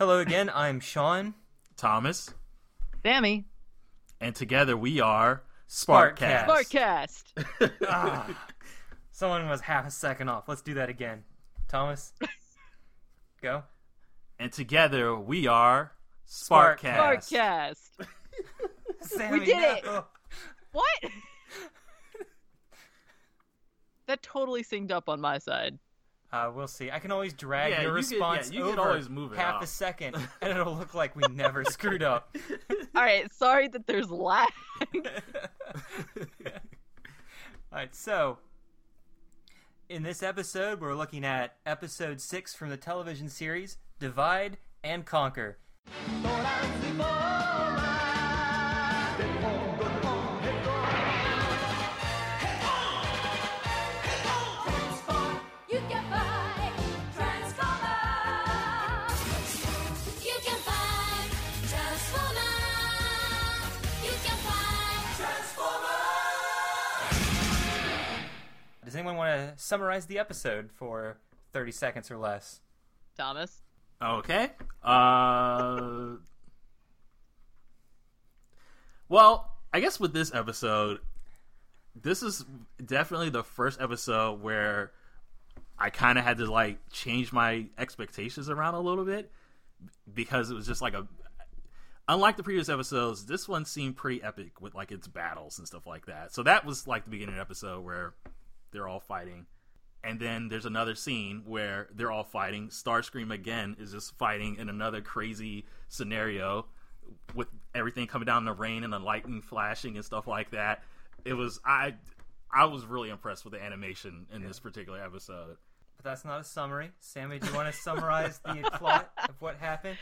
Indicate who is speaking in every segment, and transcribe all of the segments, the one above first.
Speaker 1: Hello again. I'm Sean.
Speaker 2: Thomas,
Speaker 3: Sammy.
Speaker 2: and together we are
Speaker 1: Sparkcast.
Speaker 2: Sparkcast.
Speaker 3: Sparkcast.
Speaker 1: Ah, someone was half a second off. Let's do that again. Thomas, go.
Speaker 2: And together we are Sparkcast.
Speaker 3: Sparkcast.
Speaker 1: Sammy,
Speaker 3: did it. What? that totally synced up on my side.
Speaker 1: Uh, we'll see. I can always drag
Speaker 2: Yeah,
Speaker 1: your
Speaker 2: you could-
Speaker 1: response
Speaker 2: yeah, you
Speaker 1: over
Speaker 2: always move
Speaker 1: half
Speaker 2: up.
Speaker 1: a second, and it'll look like we never screwed up.
Speaker 3: All right, sorry that there's lag.
Speaker 1: All right, so in this episode, we're looking at episode six from the television series Divide and Conquer. Anyone want to summarize the episode for 30 seconds or less?
Speaker 3: Thomas.
Speaker 2: Okay. Uh. Well, I guess with this episode, this is definitely the first episode where I kind of had to like change my expectations around a little bit because it was just like a. Unlike the previous episodes, this one seemed pretty epic with like its battles and stuff like that. So that was like the beginning of the episode where they're all fighting and then there's another scene where they're all fighting. Starscream again is just fighting in another crazy scenario with everything coming down in the rain and the lightning flashing and stuff like that. It was I I was really impressed with the animation in this particular episode.
Speaker 1: But that's not a summary. Sammy, do you want to summarize the plot of what happened?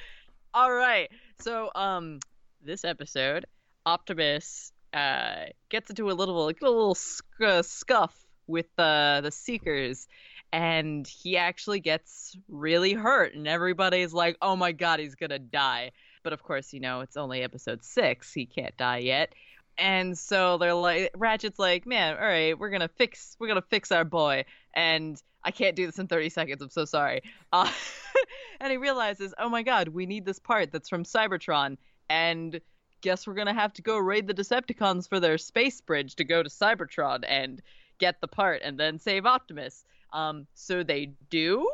Speaker 3: All right. So, um, this episode, Optimus uh gets into a little, like, a little sc- uh, scuff with uh, the Seekers, and he actually gets really hurt, and everybody's like, "Oh my God, he's gonna die!" But of course, you know, it's only episode six; he can't die yet. And so they're like, Ratchet's like, "Man, all right, we're gonna fix, we're gonna fix our boy," and I can't do this in 30 seconds. I'm so sorry. Uh, and he realizes, oh my god, we need this part that's from Cybertron. And guess we're to have to go raid the Decepticons for their space bridge to go to Cybertron and get the part and then save Optimus. Um, so they do.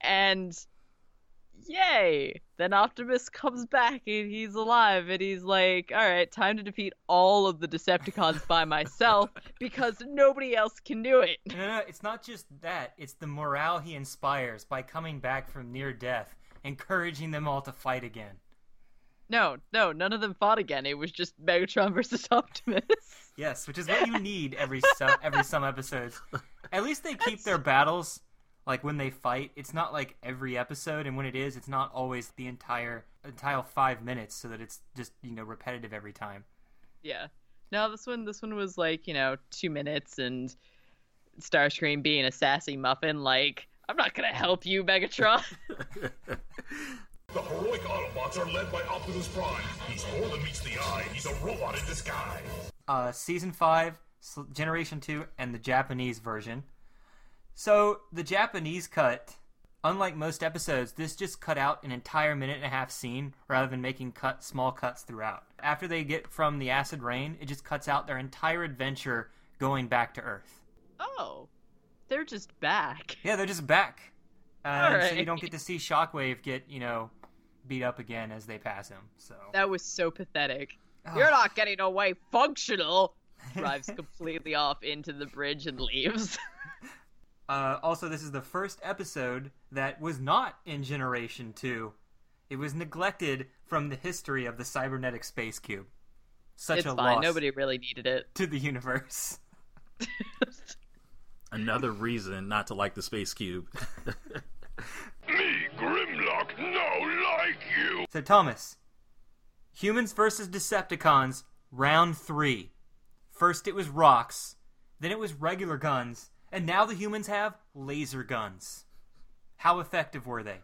Speaker 3: And yay! Then Optimus comes back and he's alive and he's like, all right, time to defeat all of the Decepticons by myself because nobody else can do it.
Speaker 1: No, no, no, it's not just that. It's the morale he inspires by coming back from near death, encouraging them all to fight again.
Speaker 3: No, no, none of them fought again. It was just Megatron versus Optimus.
Speaker 1: Yes, which is what you need every some every some episodes. At least they keep their battles like when they fight. It's not like every episode, and when it is, it's not always the entire entire five minutes, so that it's just you know repetitive every time.
Speaker 3: yeah. No, this one, this one was like you know two minutes, and Starscream being a sassy muffin, like I'm not gonna help you, Megatron.
Speaker 4: The heroic Autobots are led by Optimus Prime. He's more than meets the eye. He's a robot in disguise.
Speaker 1: uh, season five, generation two, and the Japanese version. So the Japanese cut, unlike most episodes, this just cut out an entire minute and a half scene rather than making cut small cuts throughout. After they get from the acid rain, it just cuts out their entire adventure going back to Earth.
Speaker 3: oh, they're just back.
Speaker 1: Yeah, they're just back, uh, so you don't get to see Shockwave get you know beat up again as they pass him. So
Speaker 3: That was so pathetic.
Speaker 1: Oh.
Speaker 3: You're not getting away functional. Drives completely off into the bridge and leaves.
Speaker 1: Uh, also, this is the first episode that was not in Generation 2. It was neglected from the history of the cybernetic space cube. Such
Speaker 3: it's
Speaker 1: a
Speaker 3: fine.
Speaker 1: loss
Speaker 3: Nobody really needed it.
Speaker 1: to the universe.
Speaker 2: Another reason not to like the space cube.
Speaker 1: So, Thomas, humans versus Decepticons, round three. First it was rocks, then it was regular guns, and now the humans have laser guns. How effective were they?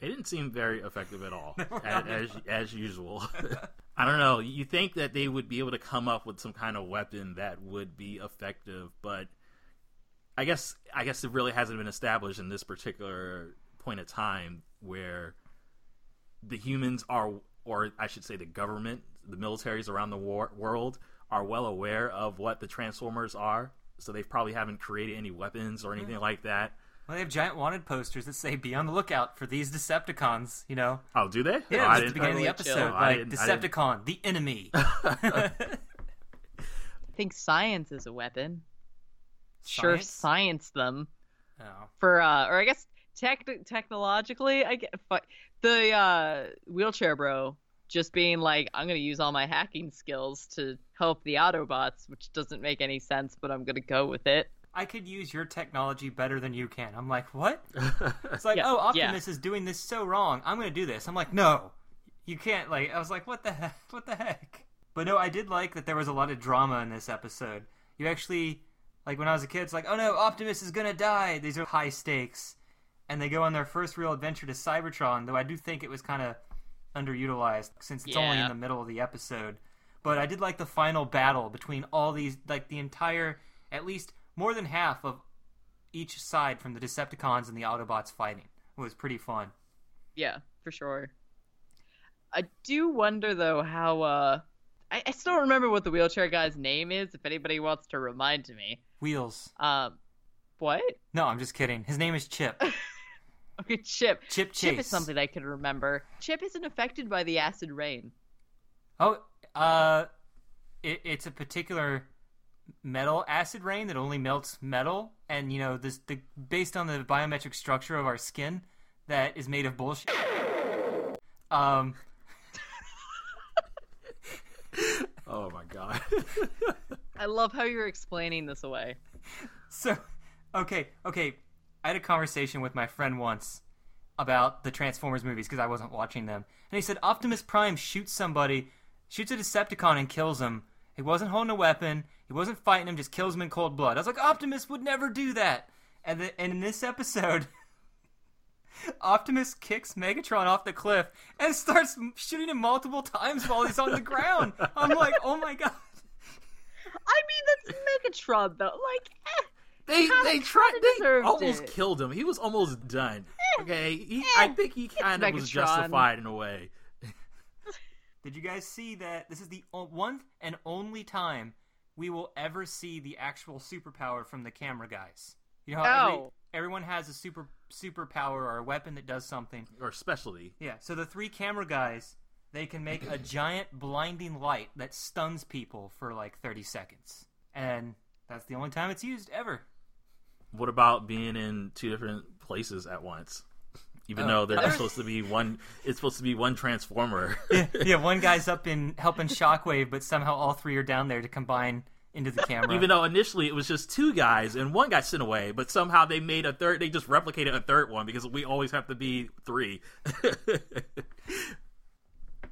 Speaker 2: They didn't seem very effective at all, as, as as usual. I don't know. You think that they would be able to come up with some kind of weapon that would be effective, but I guess I guess it really hasn't been established in this particular point of time where the humans are, or I should say, the government, the militaries around the war- world are well aware of what the Transformers are. So they probably haven't created any weapons or anything like that.
Speaker 1: Well, they have giant wanted posters that say "Be on the lookout for these Decepticons." You know,
Speaker 2: Oh, do they?
Speaker 1: yeah,
Speaker 2: Oh,
Speaker 1: at the
Speaker 2: didn't-
Speaker 1: beginning of the episode,
Speaker 2: I
Speaker 1: like
Speaker 2: didn't- I
Speaker 1: Decepticon, the enemy.
Speaker 3: I think science is a weapon. Sure,
Speaker 1: Science?
Speaker 3: science them
Speaker 1: Oh.
Speaker 3: for, uh, or I guess tech technologically, I get fu- the uh, wheelchair bro just being like, I'm gonna use all my hacking skills to help the Autobots, which doesn't make any sense, but I'm gonna go with it.
Speaker 1: I could use your technology better than you can. I'm like, what? It's like,
Speaker 3: Yeah,
Speaker 1: oh,
Speaker 3: yeah.
Speaker 1: Optimus is doing this so wrong. I'm going to do this. I'm like, no, you can't. Like, I was like, what the heck? What the heck? But no, I did like that there was a lot of drama in this episode. You actually, like, when I was a kid, it's like, oh no, Optimus is going to die. These are high stakes. And they go on their first real adventure to Cybertron, though I do think it was kind of underutilized since it's only in the middle of the episode. But I did like the final battle between all these, like the entire, at least more than half of each side from the Decepticons and the Autobots fighting. It was pretty fun.
Speaker 3: Yeah, for sure. I do wonder though how uh I, I still don't remember what the wheelchair guy's name is, if anybody wants to remind me.
Speaker 1: Wheels.
Speaker 3: Um what?
Speaker 1: No, I'm just kidding. His name is Chip.
Speaker 3: Okay, Chip.
Speaker 1: Chip
Speaker 3: Chip is something I can remember. Chip isn't affected by the acid rain.
Speaker 1: Oh, uh, it, it's a particular metal acid rain that only melts metal, and you know this the based on the biometric structure of our skin that is made of bullshit. Um,
Speaker 2: oh my god.
Speaker 3: I love how you're explaining this away.
Speaker 1: so okay, okay. I had a conversation with my friend once about the Transformers movies because I wasn't watching them, and he said Optimus Prime shoots somebody, shoots a Decepticon and kills him. He wasn't holding a weapon. He wasn't fighting him. Just kills him in cold blood. I was like, Optimus would never do that. And the, and in this episode, Optimus kicks Megatron off the cliff and starts shooting him multiple times while he's on the ground. I'm like, oh my god.
Speaker 3: I mean that's Megatron though. Like eh,
Speaker 2: They
Speaker 3: Kinda-
Speaker 2: they tried they almost
Speaker 3: it.
Speaker 2: killed him. He was almost done. Okay, he, I think he kind of was justified in a way.
Speaker 1: Did you guys see that this is the one and only time we will ever see the actual superpower from the camera guys? You know how every,
Speaker 3: Oh.
Speaker 1: everyone has a super superpower or a weapon that does something.
Speaker 2: Or specialty.
Speaker 1: Yeah, so the three camera guys, they can make a giant blinding light that stuns people for like 30 seconds. And that's the only time it's used ever.
Speaker 2: What about being in two different places at once? Even
Speaker 1: Oh.
Speaker 2: though they're just supposed to be one, it's supposed to be one transformer.
Speaker 1: yeah, one guy's up in helping Shockwave, but somehow all three are down there to combine into the camera.
Speaker 2: Even though initially it was just two guys and one got sent away, but somehow they made a third. They just replicated a third one because we always have to be three.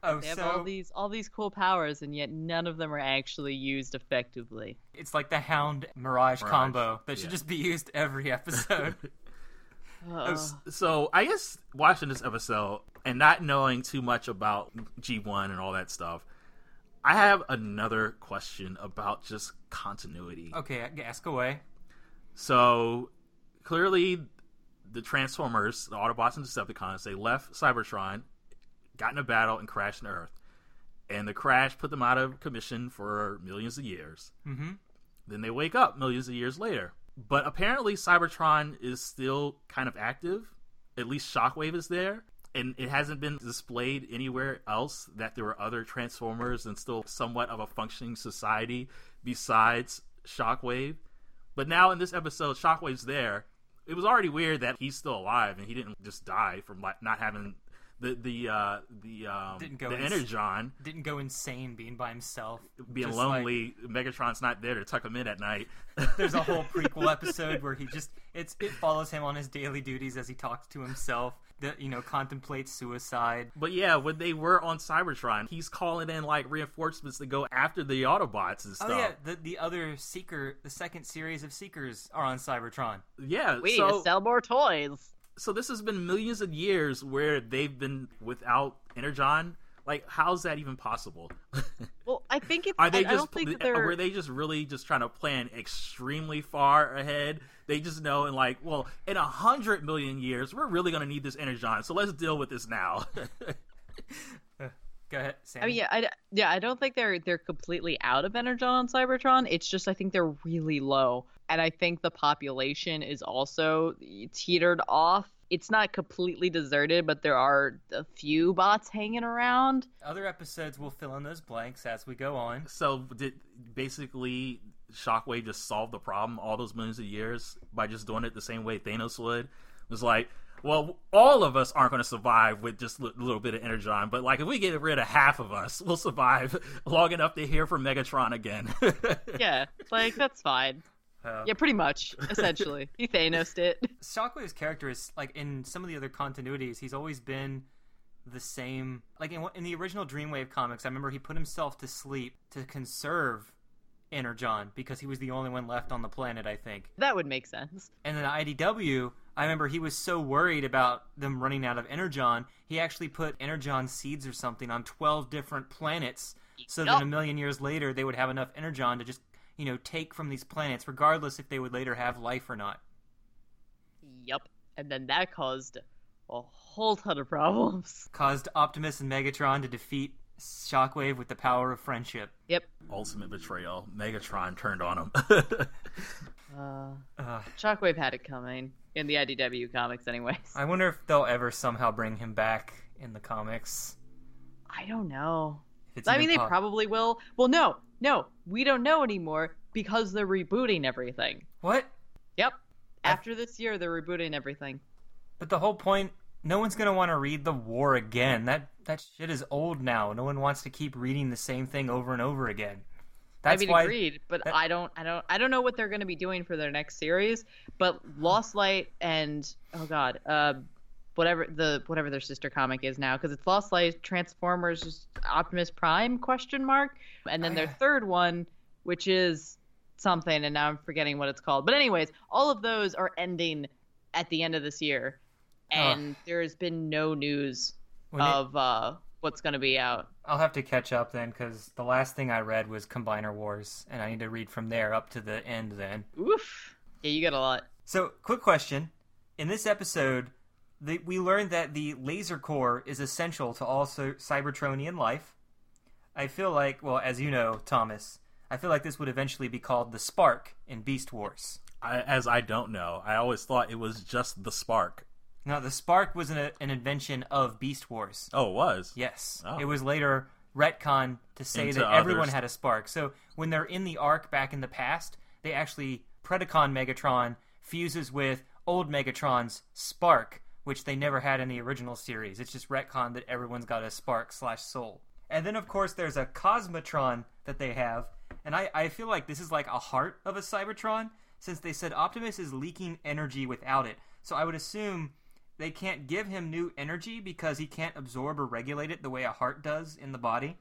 Speaker 1: oh,
Speaker 3: they have
Speaker 1: so
Speaker 3: all these all these cool powers and yet none of them are actually used effectively.
Speaker 1: it's like the Hound Mirage,
Speaker 2: Mirage,
Speaker 1: combo that should just be used every episode.
Speaker 3: Ugh.
Speaker 2: so I guess watching this episode and not knowing too much about G1 and all that stuff, I have another question about just continuity.
Speaker 1: okay, ask away.
Speaker 2: So clearly, the Transformers, the Autobots and Decepticons, they left Cybertron, got in a battle, and crashed on Earth. And the crash put them out of commission for millions of years.
Speaker 1: Mm-hmm.
Speaker 2: Then they wake up millions of years later. But apparently, Cybertron is still kind of active. At least Shockwave is there. And it hasn't been displayed anywhere else that there were other Transformers and still somewhat of a functioning society besides Shockwave. But now in this episode, Shockwave's there. It was already weird that he's still alive and he didn't just die from like not having the the uh, the um,
Speaker 1: Didn't go
Speaker 2: the
Speaker 1: ins-
Speaker 2: energon
Speaker 1: Didn't go insane being by himself.
Speaker 2: being
Speaker 1: Just like-
Speaker 2: lonely. Megatron's not there to tuck him in at night.
Speaker 1: there's a whole prequel episode where he just it's it follows him on his daily duties as he talks to himself. That you know contemplates suicide.
Speaker 2: But yeah, when they were on Cybertron, he's calling in like reinforcements to go after the Autobots and stuff.
Speaker 1: Oh yeah, the the other Seeker, the second series of Seekers are on Cybertron.
Speaker 2: Yeah,
Speaker 3: we need
Speaker 2: so
Speaker 3: to sell more toys.
Speaker 2: So this has been millions of years where they've been without Energon. Like, how's that even possible?
Speaker 3: Well, I think it's.
Speaker 2: Are they
Speaker 3: I, I
Speaker 2: just
Speaker 3: don't think that they're.
Speaker 2: were they just really just trying to plan extremely far ahead? They just know and like, well, in a hundred million years, we're really gonna need this energon, so let's deal with this now.
Speaker 1: Go ahead, Sam.
Speaker 3: I mean, yeah, I, yeah, I don't think they're they're completely out of energon on Cybertron. It's just I think they're really low, and I think the population is also teetered off. It's not completely deserted, but there are a few bots hanging around.
Speaker 1: Other episodes will fill in those blanks as we go on.
Speaker 2: So did basically Shockwave just solve the problem all those millions of years by just doing it the same way Thanos would? It was like, well, all of us aren't going to survive with just a little bit of energon, but like if we get rid of half of us, we'll survive long enough to hear from Megatron again.
Speaker 3: Yeah, like that's fine.
Speaker 1: Uh,
Speaker 3: Yeah, pretty much, essentially. he Thanosed it.
Speaker 1: Shockwave's character is like in some of the other continuities, he's always been the same. Like in, in the original Dreamwave comics, I remember he put himself to sleep to conserve Energon because he was the only one left on the planet, I think.
Speaker 3: That would make sense.
Speaker 1: And then IDW, I remember he was so worried about them running out of Energon, he actually put Energon seeds or something on 12 different planets so that a million years later they would have enough Energon to just, you know, take from these planets, regardless if they would later have life or not.
Speaker 3: Yup. And then that caused a whole ton of problems.
Speaker 1: Caused Optimus and Megatron to defeat Shockwave with the power of friendship.
Speaker 3: Yep.
Speaker 2: Ultimate betrayal. Megatron turned on him.
Speaker 3: Uh,
Speaker 1: Uh,
Speaker 3: Shockwave had it coming in the IDW comics, anyways.
Speaker 1: I wonder if they'll ever somehow bring him back in the comics.
Speaker 3: I don't know.
Speaker 1: If it's
Speaker 3: I mean, they
Speaker 1: po-
Speaker 3: probably will. Well, no, no, we don't know anymore because they're rebooting everything.
Speaker 1: What?
Speaker 3: Yep. After this year, they're rebooting everything.
Speaker 1: But the whole point, no one's gonna want to read the war again. That that shit is old now. No one wants to keep reading the same thing over and over again. That's
Speaker 3: I mean,
Speaker 1: why.
Speaker 3: agreed, but
Speaker 1: that-
Speaker 3: I don't, I don't, I don't know what they're going to be doing for their next series. But Lost Light and oh god, uh, whatever the whatever their sister comic is now, because it's Lost Light, Transformers, Optimus Prime question mark, and then
Speaker 1: Oh,
Speaker 3: their third one, which is something, and now I'm forgetting what it's called. But anyways, all of those are ending at the end of this year, and there has been no news
Speaker 1: when it-
Speaker 3: of uh, what's going to be out.
Speaker 1: I'll have to catch up then, because the last thing I read was Combiner Wars, and I need to read from there up to the end. Then.
Speaker 3: Oof. Yeah, you got a lot.
Speaker 1: So, quick question: In this episode, the, we learned that the laser core is essential to all cy- Cybertronian life. I feel like, well, as you know, Thomas, I feel like this would eventually be called the Spark in Beast Wars.
Speaker 2: I, as I don't know, I always thought it was just the spark.
Speaker 1: Now, the Spark was an, an invention of Beast Wars.
Speaker 2: Oh, it was.
Speaker 1: Yes,
Speaker 2: Oh.
Speaker 1: it was later retcon to say
Speaker 2: Into
Speaker 1: that everyone
Speaker 2: others.
Speaker 1: had a spark. So when they're in the Ark back in the past, they actually Predacon Megatron fuses with old Megatron's spark, which they never had in the original series. It's just retcon that everyone's got a spark slash soul. And then of course there's a Cosmotron that they have, and I, I feel like this is like a heart of a Cybertron, since they said Optimus is leaking energy without it. So I would assume they can't give him new energy because he can't absorb or regulate it the way a heart does in the body.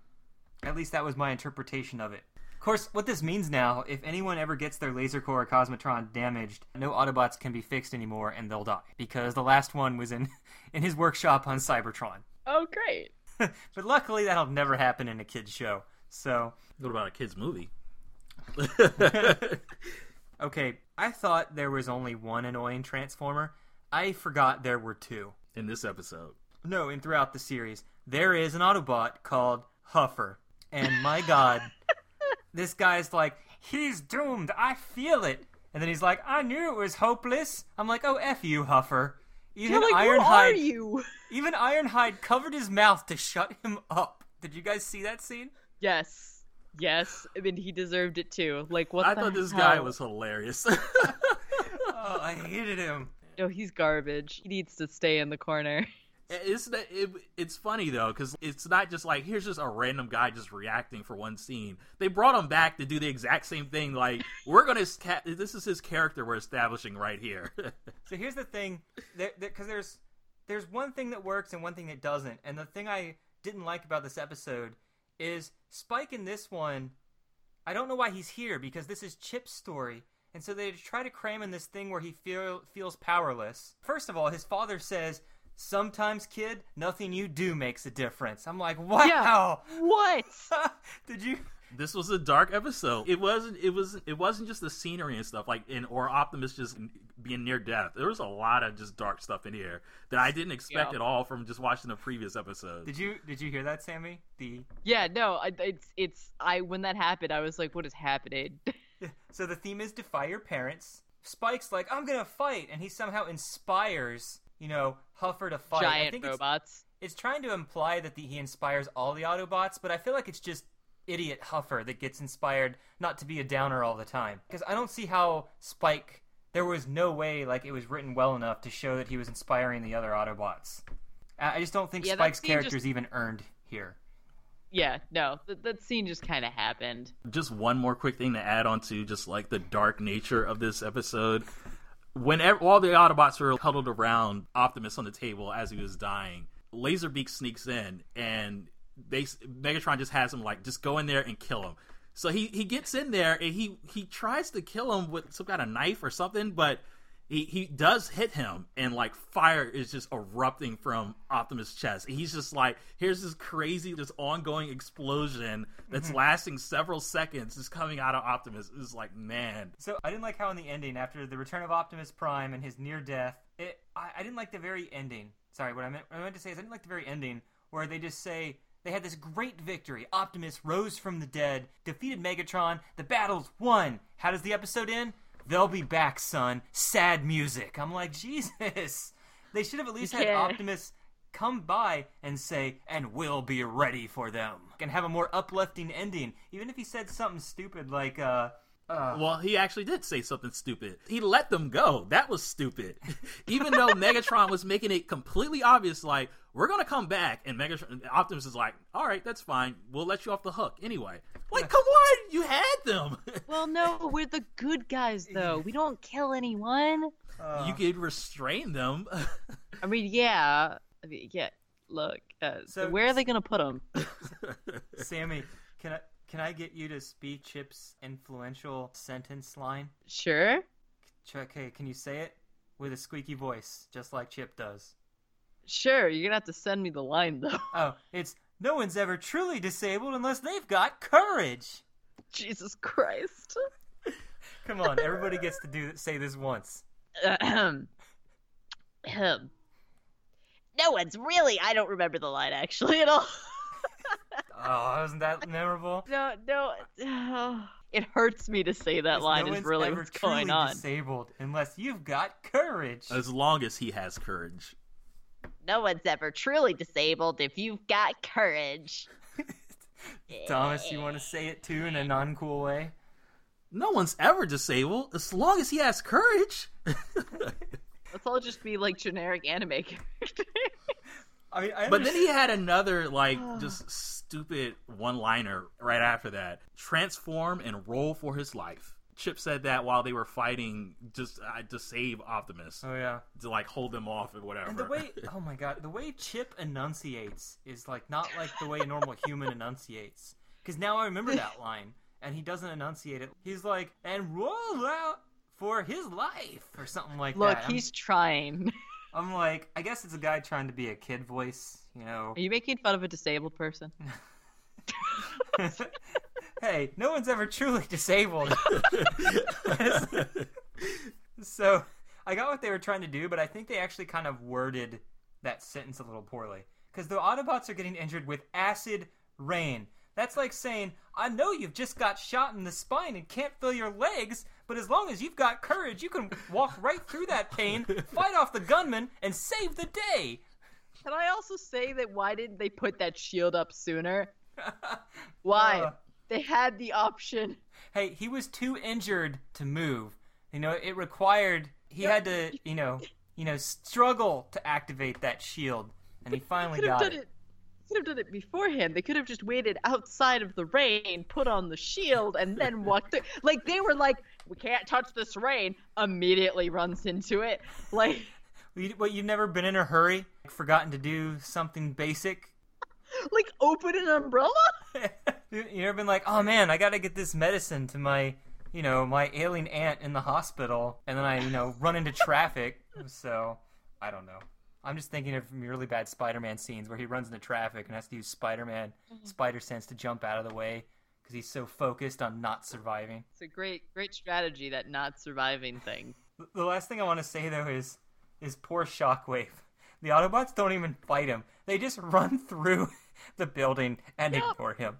Speaker 1: At least that was my interpretation of it. Of course, what this means now, if anyone ever gets their laser core or Cosmotron damaged, no Autobots can be fixed anymore and they'll die. Because the last one was in, in his workshop on Cybertron.
Speaker 3: Oh, great.
Speaker 1: but luckily that'll never happen in a kid's show. So,
Speaker 2: What about a kid's movie?
Speaker 1: okay, I thought there was only one annoying Transformer. I forgot there were two.
Speaker 2: In this episode.
Speaker 1: No, and throughout the series, there is an Autobot called Huffer. And my god, this guy's like, he's doomed, I feel it. And then he's like, I knew it was hopeless. I'm like, oh, F you, Huffer. Even
Speaker 3: You're like, who are
Speaker 1: Ironhide,
Speaker 3: you?
Speaker 1: even Ironhide covered his mouth to shut him up. Did you guys see that scene?
Speaker 3: Yes. Yes. I mean, he deserved it too. Like, what
Speaker 2: I
Speaker 3: the
Speaker 2: thought this
Speaker 3: hell?
Speaker 2: guy was hilarious.
Speaker 1: Oh, I hated him.
Speaker 3: No, he's garbage. He needs to stay in the corner.
Speaker 2: it's that it, it's funny though because it's not just like here's just a random guy just reacting for one scene. They brought him back to do the exact same thing. Like we're gonna sca- this is his character we're establishing right here.
Speaker 1: So here's the thing, because there's there's one thing that works and one thing that doesn't, and the thing I didn't like about this episode is Spike in this one. I don't know why he's here because this is Chip's story, and so they try to cram in this thing where he feel feels powerless. First of all, his father says. Sometimes, kid, nothing you do makes a difference. I'm like, wow.
Speaker 3: What?
Speaker 1: Did you?
Speaker 2: this was a dark episode. It wasn't. It was. It wasn't just the scenery and stuff like in or Optimus just being near death. There was a lot of just dark stuff in here that I didn't expect
Speaker 3: Yeah.
Speaker 2: at all from just watching the previous episode.
Speaker 1: Did you did you hear that, Sammy? The
Speaker 3: Yeah, no, it's it's I when that happened, I was like, what is happening?
Speaker 1: so the theme is defy your parents. Spike's like, I'm gonna fight, and he somehow inspires, you know, Huffer to fight. I
Speaker 3: Giant
Speaker 1: think it's,
Speaker 3: robots.
Speaker 1: it's trying to imply that the, he inspires all the Autobots, but I feel like it's just idiot Huffer that gets inspired not to be a downer all the time. Because I don't see how Spike. There was no way like it was written well enough to show that he was inspiring the other Autobots. I I just don't think
Speaker 3: Yeah,
Speaker 1: Spike's character
Speaker 3: just-
Speaker 1: is even earned here.
Speaker 3: Yeah, no, that, that scene just kind of happened.
Speaker 2: just one more quick thing to add on to just like the dark nature of this episode. Whenever all the Autobots were huddled around Optimus on the table as he was dying, Laserbeak sneaks in and they Megatron just has him like just go in there and kill him. So he he gets in there and he he tries to kill him with some kind of knife or something, but he he does hit him and like fire is just erupting from Optimus' chest. He's just like here's this crazy this ongoing explosion that's mm-hmm. lasting several seconds just coming out of Optimus. It's like man,
Speaker 1: So I didn't like how in the ending, after the return of Optimus Prime and his near death, it I, I didn't like the very ending. Sorry, what I meant what I meant to say is I didn't like the very ending where they just say they had this great victory. Optimus rose from the dead, defeated Megatron, the battle's won. How does the episode end? They'll be back, son. Sad music. I'm like, Jesus. They should have at least had
Speaker 3: Yeah.
Speaker 1: Optimus come by and say, and we'll be ready for them. And have a more uplifting ending. Even if he said something stupid like, uh, uh,
Speaker 2: Well, he actually did say something stupid. He let them go. That was stupid. Even though Megatron was making it completely obvious, like we're gonna come back, and Megatron Optimus is like, "All right, that's fine. We'll let you off the hook anyway." Like, come on, you had them.
Speaker 3: Well, no, we're the good guys though. We don't kill anyone.
Speaker 1: uh,
Speaker 2: you could restrain them.
Speaker 3: I mean, yeah, I mean, yeah. Look, uh,
Speaker 1: So-
Speaker 3: where are they gonna put them?
Speaker 1: Sammy, can I can I get you to speak Chip's influential sentence line?
Speaker 3: Sure.
Speaker 1: Okay, can you say it with a squeaky voice, just like Chip does?
Speaker 3: Sure, you're gonna have to send me the line though.
Speaker 1: Oh, it's no one's ever truly disabled unless they've got courage.
Speaker 3: Jesus Christ.
Speaker 1: Come on, everybody gets to do say this once.
Speaker 3: Ahem. Ahem. No one's really. I don't remember the line actually at all.
Speaker 1: Oh, wasn't that memorable?
Speaker 3: no, no. Oh, it hurts me to say that line.
Speaker 1: no
Speaker 3: is really
Speaker 1: ever
Speaker 3: what's going on.
Speaker 1: disabled unless you've got courage.
Speaker 2: as long as he has courage.
Speaker 3: No one's ever truly disabled if you've got courage.
Speaker 1: Thomas, you want to say it too in a non-cool way?
Speaker 2: No one's ever disabled as long as he has courage.
Speaker 3: Let's all just be like generic anime characters.
Speaker 1: I mean, I
Speaker 2: But then he had another like just stupid one-liner right after that. Transform and roll for his life. Chip said that while they were fighting, just uh, to save Optimus,
Speaker 1: Oh yeah.
Speaker 2: to like hold them off or whatever.
Speaker 1: And the way, oh my god, the way Chip enunciates is like not like the way a normal human enunciates. Because now I remember that line, and he doesn't enunciate it. He's like, and roll out for his life, or something like
Speaker 3: Look,
Speaker 1: that. I'm-
Speaker 3: he's trying.
Speaker 1: I'm, like, I guess it's a guy trying to be a kid voice, you know.
Speaker 3: Are you making fun of a disabled person?
Speaker 1: hey, no one's ever truly disabled. so I got what they were trying to do, but I think they actually kind of worded that sentence a little poorly. Because the Autobots are getting injured with acid rain. That's like saying, I know you've just got shot in the spine and can't feel your legs, but as long as you've got courage, you can walk right through that pain, fight off the gunman, and save the day.
Speaker 3: Can I also say that why didn't they put that shield up sooner? Why?
Speaker 1: Uh.
Speaker 3: they had the option.
Speaker 1: Hey, he was too injured to move. You know, it required he had to, you know, you know, struggle to activate that shield, and he finally
Speaker 3: Could have
Speaker 1: got
Speaker 3: done
Speaker 1: it.
Speaker 3: it. Could have done it beforehand. They could have just waited outside of the rain, put on the shield, and then walked through. Like they were like, "We can't touch this rain." Immediately runs into it. Like,
Speaker 1: What you've never been in a hurry, forgotten to do something basic.
Speaker 3: like open an umbrella.
Speaker 1: you never been like, oh man, I gotta get this medicine to my, you know, my ailing aunt in the hospital, and then I, you know, run into traffic. So I don't know. I'm just thinking of really bad Spider-Man scenes where he runs into traffic and has to use Spider-Man mm-hmm. spider sense to jump out of the way because he's so focused on not surviving.
Speaker 3: It's a great, great strategy. That not surviving thing.
Speaker 1: The last thing I want to say though is is poor Shockwave. The Autobots don't even fight him. They just run through the building and
Speaker 3: Yep.
Speaker 1: ignore him.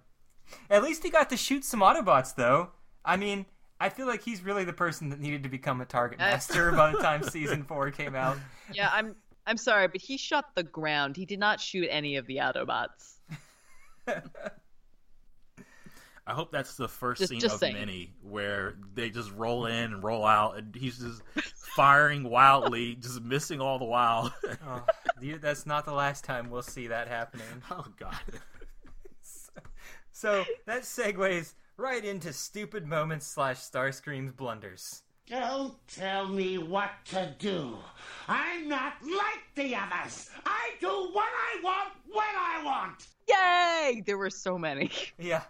Speaker 1: At least he got to shoot some Autobots though. I mean, I feel like he's really the person that needed to become a target master by the time season 4 came out.
Speaker 3: Yeah, I'm I'm sorry, but he shot the ground. He did not shoot any of the Autobots.
Speaker 2: I hope that's the first
Speaker 3: Just-
Speaker 2: scene
Speaker 3: just
Speaker 2: of
Speaker 3: saying.
Speaker 2: many where they just roll in and roll out, and he's just firing wildly, just missing all the while.
Speaker 1: Oh, you- that's not the last time we'll see that happening.
Speaker 2: oh god.
Speaker 1: So that segues right into stupid moments slash Starscream's blunders.
Speaker 5: Don't tell me what to do. I'm not like the others. I do what I want when I want.
Speaker 3: Yay! There were so many.
Speaker 1: Yeah.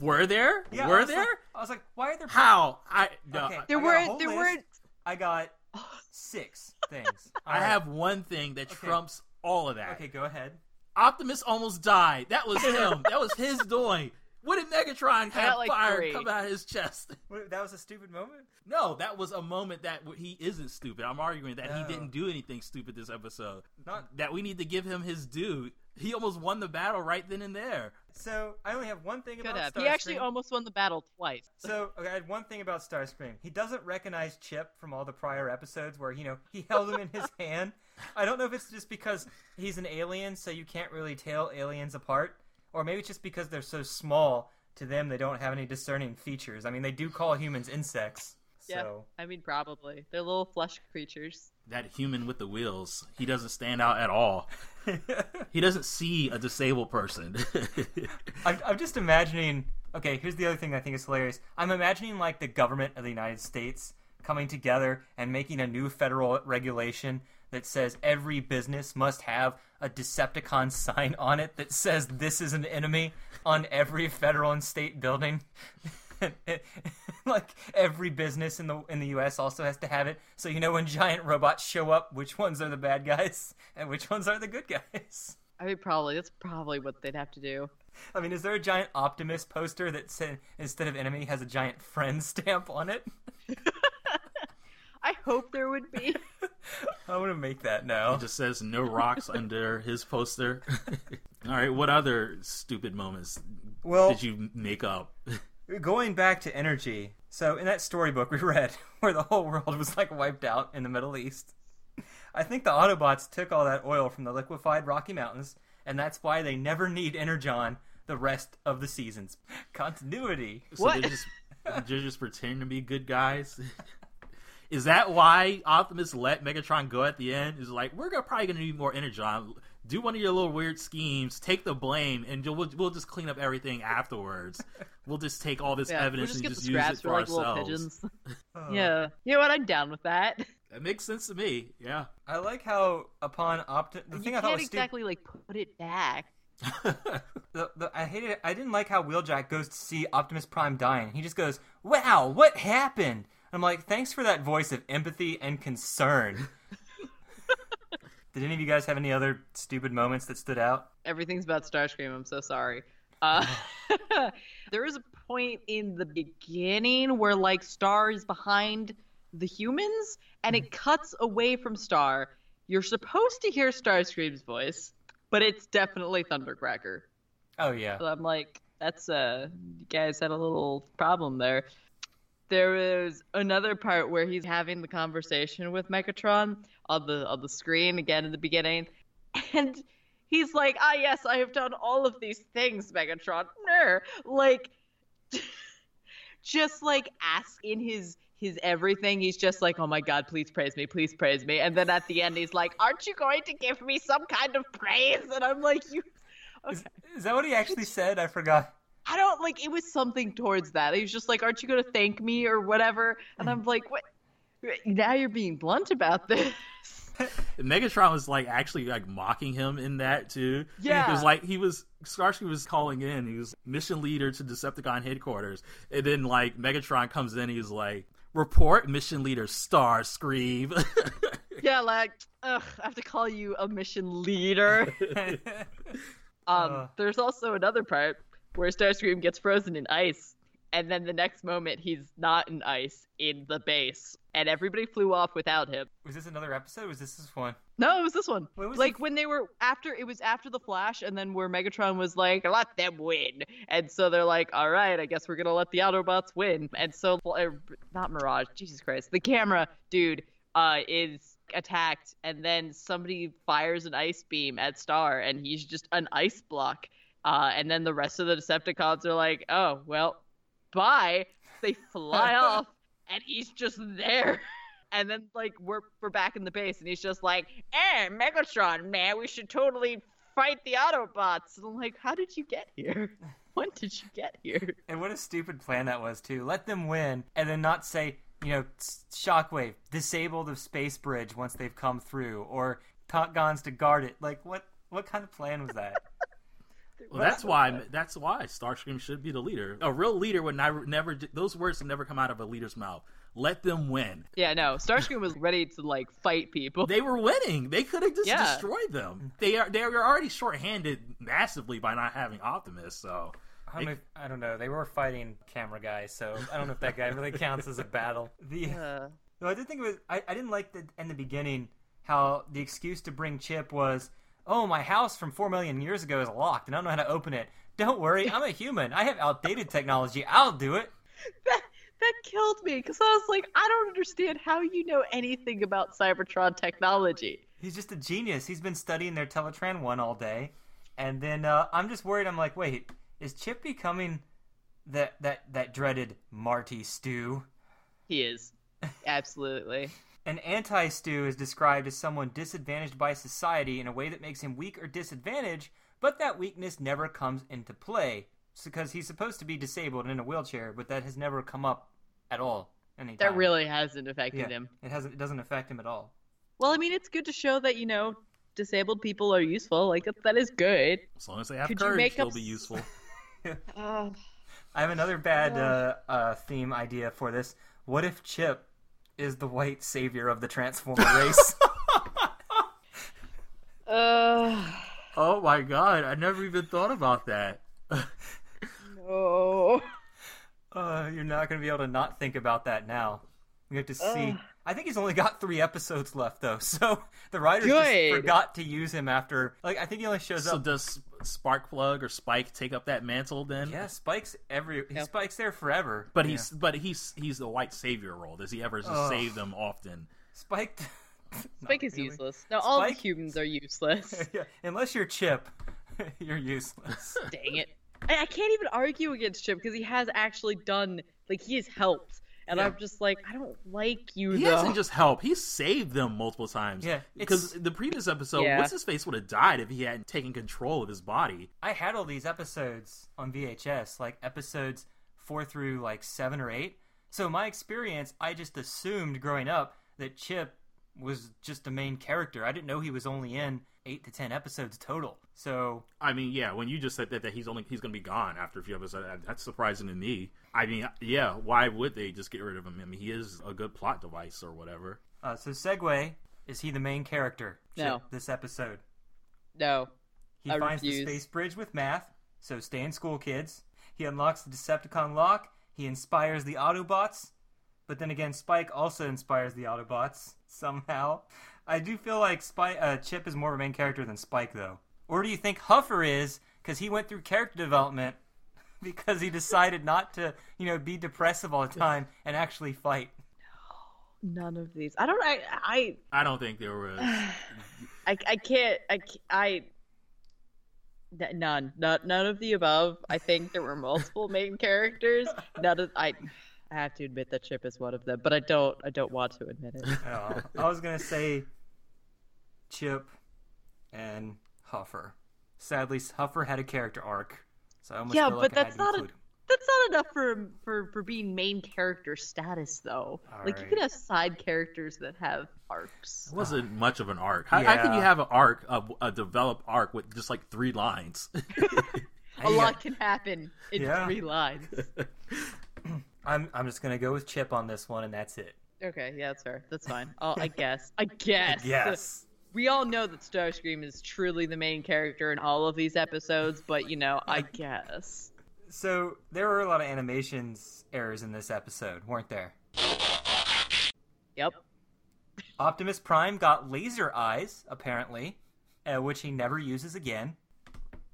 Speaker 2: Were there?
Speaker 1: Yeah,
Speaker 2: Were
Speaker 1: was
Speaker 2: there?
Speaker 1: like- I was like, why are there?
Speaker 2: How? I no.
Speaker 1: Okay.
Speaker 3: There
Speaker 1: I
Speaker 3: weren't. There
Speaker 1: list.
Speaker 3: weren't.
Speaker 1: I got six things.
Speaker 2: I
Speaker 1: All right.
Speaker 2: have one thing that
Speaker 1: Okay.
Speaker 2: trumps all of that.
Speaker 1: Okay, go ahead.
Speaker 2: Optimus almost died. That was him. that was his doing. What did Megatron have
Speaker 3: got, like,
Speaker 2: fire
Speaker 3: three.
Speaker 2: come out of his chest?
Speaker 1: What, that was a stupid moment.
Speaker 2: No, that was a moment that he isn't stupid. I'm arguing that he
Speaker 1: Oh.
Speaker 2: didn't do anything stupid this episode.
Speaker 1: Not
Speaker 2: That we need to give him his due. He almost won the battle right then and there.
Speaker 1: so. I only have one thing
Speaker 3: Could
Speaker 1: about
Speaker 3: have.
Speaker 1: Starscream.
Speaker 3: He actually almost won the battle twice.
Speaker 1: So okay, I had one thing about Starscream. He doesn't recognize Chip from all the prior episodes where you know he held him in his hand. I don't know if it's just because he's an alien, so you can't really tell aliens apart, or maybe it's just because they're so small. To them, they don't have any discerning features. I mean, they do call humans insects.
Speaker 3: Yeah.
Speaker 1: So
Speaker 3: I mean, probably. They're little flesh creatures.
Speaker 2: That human with the wheels, he doesn't stand out at all. He doesn't see a disabled person.
Speaker 1: I'm, I'm just imagining. Okay, here's the other thing I think is hilarious. I'm imagining like the government of the United States coming together and making a new federal regulation that says every business must have a Decepticon sign on it that says this is an enemy on every federal and state building. like every business in the in the U.S. also has to have it, so you know when giant robots show up, which ones are the bad guys and which ones are the good guys.
Speaker 3: I mean, probably. That's probably what they'd have to do.
Speaker 1: I mean, is there a giant Optimus poster that said instead of enemy has a giant friend stamp on it?
Speaker 3: I hope there would be.
Speaker 1: I want to make that now.
Speaker 2: It just says no rocks under his poster. all right, what other stupid moments
Speaker 1: Well,
Speaker 2: did you make up?
Speaker 1: going back to energy. So in that storybook we read, where the whole world was like wiped out in the Middle East, I think the Autobots took all that oil from the liquefied Rocky Mountains, and that's why they never need Energon the rest of the seasons. Continuity.
Speaker 2: So
Speaker 3: What?
Speaker 2: they're just, they're just pretending to be good guys. Is that why Optimus let Megatron go at the end? Is like we're gonna, probably gonna need more Energon. Do one of your little weird schemes, take the blame, and you'll, we'll, we'll just clean up everything afterwards. We'll just take all this
Speaker 3: Yeah, we'll
Speaker 2: evidence
Speaker 3: just
Speaker 2: and just use it for
Speaker 3: for like little
Speaker 2: ourselves.
Speaker 3: pigeons.
Speaker 1: Oh.
Speaker 3: Yeah. You know what? I'm down with that.
Speaker 2: That makes sense to me. Yeah.
Speaker 1: I like how upon Optimus, the
Speaker 3: You
Speaker 1: thing I thought
Speaker 3: can't
Speaker 1: was stupid.
Speaker 3: exactly like put it back.
Speaker 1: The, the, I hated it. I didn't like how Wheeljack goes to see Optimus Prime dying. He just goes, "Wow, what happened?" I'm like, "Thanks for that voice of empathy and concern." Did any of you guys have any other stupid moments that stood out?
Speaker 3: Everything's about Starscream. I'm so sorry. Uh, there is a point in the beginning where like Star is behind the humans, and it cuts away from Star. You're supposed to hear Starscream's voice, but it's definitely Thundercracker.
Speaker 1: Oh yeah,
Speaker 3: So I'm like, that's uh, you guys had a little problem there. There was another part where he's having the conversation with Megatron on the on the screen again in the beginning, and he's like, "Ah, yes, I have done all of these things, Megatron." No, like, just like ask in his his everything. He's just like, "Oh my God, please praise me, please praise me," and then at the end, he's like, "Aren't you going to give me some kind of praise?" And I'm like, "You." Okay.
Speaker 1: is, is that what he actually said? I forgot.
Speaker 3: I don't like it was something towards that. He was just like, "Aren't you gonna thank me or whatever?" And I'm like, "What?" Now you're being blunt about this.
Speaker 2: Megatron was like actually like mocking him in that too.
Speaker 3: Yeah.
Speaker 2: because like he was Starscream was calling in. He was mission leader to Decepticon headquarters, and then like Megatron comes in. He's like, "Report, mission leader Starscream."
Speaker 3: yeah, like, ugh, I have to call you a mission leader. Um,
Speaker 1: Uh.
Speaker 3: there's also another part where Starscream gets frozen in ice, and then the next moment he's not in ice in the base, and everybody flew off without him.
Speaker 1: Was this another episode? Was this this one?
Speaker 3: No, it was this one.
Speaker 1: Was
Speaker 3: like when they were after it was after the Flash, and then where Megatron was like, "Let them win," and so they're like, "All right, I guess we're gonna let the Autobots win." And so, uh, not Mirage, Jesus Christ, the camera dude uh, is attacked, and then somebody fires an ice beam at Star, and he's just an ice block. Uh, and then the rest of the Decepticons are like, "Oh well, bye." They fly off, and he's just there. And then like we're we're back in the base, and he's just like, "Eh, Megatron, man, we should totally fight the Autobots." And I'm like, "How did you get here? When did you get here?"
Speaker 1: And what a stupid plan that was too. Let them win, and then not say, you know, Shockwave disable the space bridge once they've come through, or Tauntauns to guard it. Like what? What kind of plan was that?
Speaker 2: Well, that's why. That's why Starscream should be the leader. A real leader would never, never. Those words would never come out of a leader's mouth. Let them win.
Speaker 3: Yeah, no, Starscream was ready to like fight people.
Speaker 2: They were winning. They could have just
Speaker 3: Yeah.
Speaker 2: destroyed them. They are. They were already shorthanded massively by not having Optimus. So
Speaker 1: I don't, know if, I don't know. They were fighting camera guys, so I don't know if that guy really counts as a battle. The
Speaker 3: Uh,
Speaker 1: No, I did think it was. I, I didn't like the in the beginning how the excuse to bring Chip was, "Oh, my house from four million years ago is locked, and I don't know how to open it." Don't worry, I'm a human. I have outdated technology. I'll do it.
Speaker 3: that that killed me because I was like, I don't understand how you know anything about Cybertron technology.
Speaker 1: He's just a genius. He's been studying their Teletran one all day, and then uh, I'm just worried. I'm like, wait, is Chip becoming that that that dreaded Marty Stu?
Speaker 3: He is absolutely.
Speaker 1: An anti stew is described as someone disadvantaged by society in a way that makes him weak or disadvantaged, but that weakness never comes into play. Because he's supposed to be disabled and in a wheelchair, but that has never come up at all. Any
Speaker 3: That really hasn't affected
Speaker 1: yeah,
Speaker 3: him.
Speaker 1: It hasn't. It doesn't affect him at all.
Speaker 3: Well, I mean, it's good to show that you know disabled people are useful. Like that, that is good.
Speaker 2: as long as they have
Speaker 3: Could you
Speaker 2: courage,
Speaker 3: make
Speaker 2: they'll
Speaker 3: up
Speaker 2: be
Speaker 3: s-
Speaker 2: useful.
Speaker 3: Uh,
Speaker 1: I have another bad uh, uh, theme idea for this. What if Chip is the white savior of the Transformer race?
Speaker 3: uh,
Speaker 2: oh my god! I never even thought about that.
Speaker 3: no.
Speaker 1: Uh, you're not going to be able to not think about that now. We have to see.
Speaker 3: Ugh.
Speaker 1: I think he's only got three episodes left, though, so the writers
Speaker 3: Good.
Speaker 1: just forgot to use him after. Like, I think he only shows
Speaker 2: So
Speaker 1: up.
Speaker 2: does Sparkplug or Spike take up that mantle then?
Speaker 1: yeah, Spike's every. He
Speaker 3: Yep.
Speaker 1: Spike's there forever.
Speaker 2: But
Speaker 1: Yeah.
Speaker 2: he's but he's he's the white savior role. Does he ever just
Speaker 1: Ugh.
Speaker 2: save them often?
Speaker 1: Spike.
Speaker 3: Spike is
Speaker 1: really.
Speaker 3: useless. No, all the humans are useless.
Speaker 1: yeah, unless you're Chip, you're useless.
Speaker 3: Dang it. I, I can't even argue against Chip because he has actually done like he has helped, and
Speaker 1: Yeah.
Speaker 3: I'm just like I don't like you.
Speaker 2: He
Speaker 3: though.
Speaker 2: hasn't just helped. he saved them multiple times.
Speaker 1: Yeah,
Speaker 2: because the previous episode,
Speaker 3: Yeah.
Speaker 2: what's his face would have died if he hadn't taken control of his body.
Speaker 1: I had all these episodes on VHS, like episodes four through like seven or eight. So my experience, I just assumed growing up that Chip was just the main character. I didn't know he was only in eight to ten episodes total. So
Speaker 2: I mean, yeah, when you just said that, that he's only he's going to be gone after a few episodes, that's surprising to me. I mean, yeah, why would they just get rid of him? I mean, he is a good plot device or whatever.
Speaker 1: Uh, so segue is he the main character?
Speaker 3: No.
Speaker 1: This episode.
Speaker 3: no.
Speaker 1: He
Speaker 3: I
Speaker 1: finds
Speaker 3: refuse.
Speaker 1: the space bridge with math, so stay in school, kids. He unlocks the Decepticon lock. He inspires the Autobots. But then again, Spike also inspires the Autobots somehow. I do feel like Spike, uh, Chip is more of a main character than Spike, though. Or do you think Huffer is because he went through character development because he decided not to, you know, be depressive all the time and actually fight?
Speaker 3: None of these. I don't. I. I.
Speaker 2: I don't think there was.
Speaker 3: I, I can't. I. ca- I. n- None. Not none of the above. I think there were multiple main characters. None of. I. I have to admit that Chip is one of them, but I don't. I don't want to admit it.
Speaker 1: Oh, I was gonna say Chip and Huffer. Sadly, Huffer had a character arc, so I almost
Speaker 3: Yeah,
Speaker 1: feel
Speaker 3: but
Speaker 1: like I had
Speaker 3: that's not a- That's not enough for for for being main character status, though. like you can have side characters that have arcs.
Speaker 2: It wasn't much of an arc. How, how can you have an arc, a, a developed arc with just like three lines?
Speaker 3: A lot can happen in
Speaker 1: Yeah.
Speaker 3: three lines.
Speaker 1: I'm I'm just gonna go with Chip on this one, and that's it.
Speaker 3: Okay, yeah, that's fair. That's fine. Oh, I guess. I guess.
Speaker 1: Yes.
Speaker 3: We all know that Starscream is truly the main character in all of these episodes, but you know, I guess.
Speaker 1: So there were a lot of animations errors in this episode, weren't there?
Speaker 3: Yep.
Speaker 1: Optimus Prime got laser eyes, apparently, uh, which he never uses again.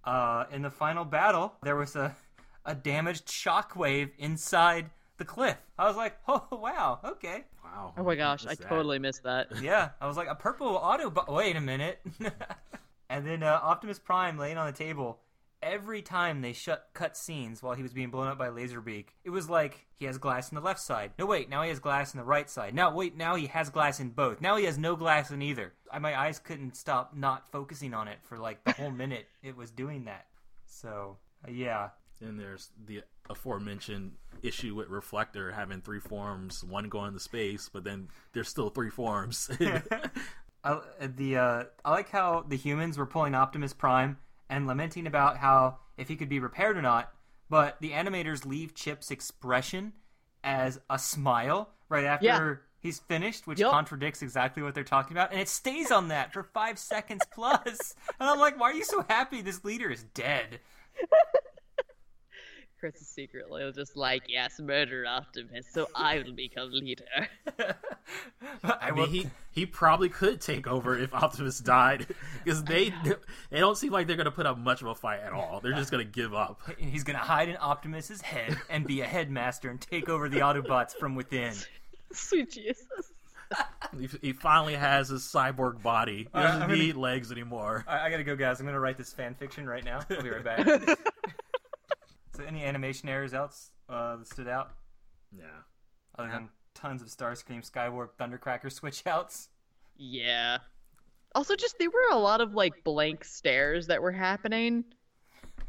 Speaker 1: Uh, in the final battle, there was a, a damaged shockwave inside the cliff. I was like, oh, wow, okay.
Speaker 2: Wow.
Speaker 3: Oh my gosh, I
Speaker 2: What's that?
Speaker 3: totally missed that.
Speaker 1: Yeah, I was like, a purple auto. Bu- Wait a minute. and then uh, Optimus Prime laying on the table. Every time they shut cut scenes while he was being blown up by Laserbeak, it was like he has glass in the left side. No, wait, now he has glass in the right side. Now, wait, now he has glass in both. Now he has no glass in either. I, my eyes couldn't stop not focusing on it for like the whole minute it was doing that. So, uh, yeah.
Speaker 2: Then there's the aforementioned issue with Reflector having three forms, one going to space, but then there's still three forms.
Speaker 1: I, the uh, I like how the humans were pulling Optimus Prime and lamenting about how if he could be repaired or not, but the animators leave Chip's expression as a smile right after
Speaker 3: Yeah.
Speaker 1: he's finished, which
Speaker 3: Yup.
Speaker 1: contradicts exactly what they're talking about, and it stays on that for five seconds plus. And I'm like, why are you so happy this leader is dead?
Speaker 3: Chris is secretly just like, yes, murder Optimus, so I will become leader.
Speaker 1: I
Speaker 2: I mean, he he probably could take over if Optimus died, because they they don't seem like they're gonna put up much of a fight at all. They're just gonna give up.
Speaker 1: He's gonna hide in Optimus's head and be a headmaster and take over the Autobots from within.
Speaker 3: Sweet Jesus.
Speaker 2: He, he finally has his cyborg body. He doesn't
Speaker 1: I'm gonna-
Speaker 2: need legs anymore.
Speaker 1: I, I gotta go, guys. I'm gonna write this fan fiction right now. I'll be right back. So, any animation errors else uh, that stood out
Speaker 2: Yeah.
Speaker 1: other than tons of Starscream, Skywarp, Thundercracker switch outs?
Speaker 3: Yeah. Also, just there were a lot of like blank stares that were happening,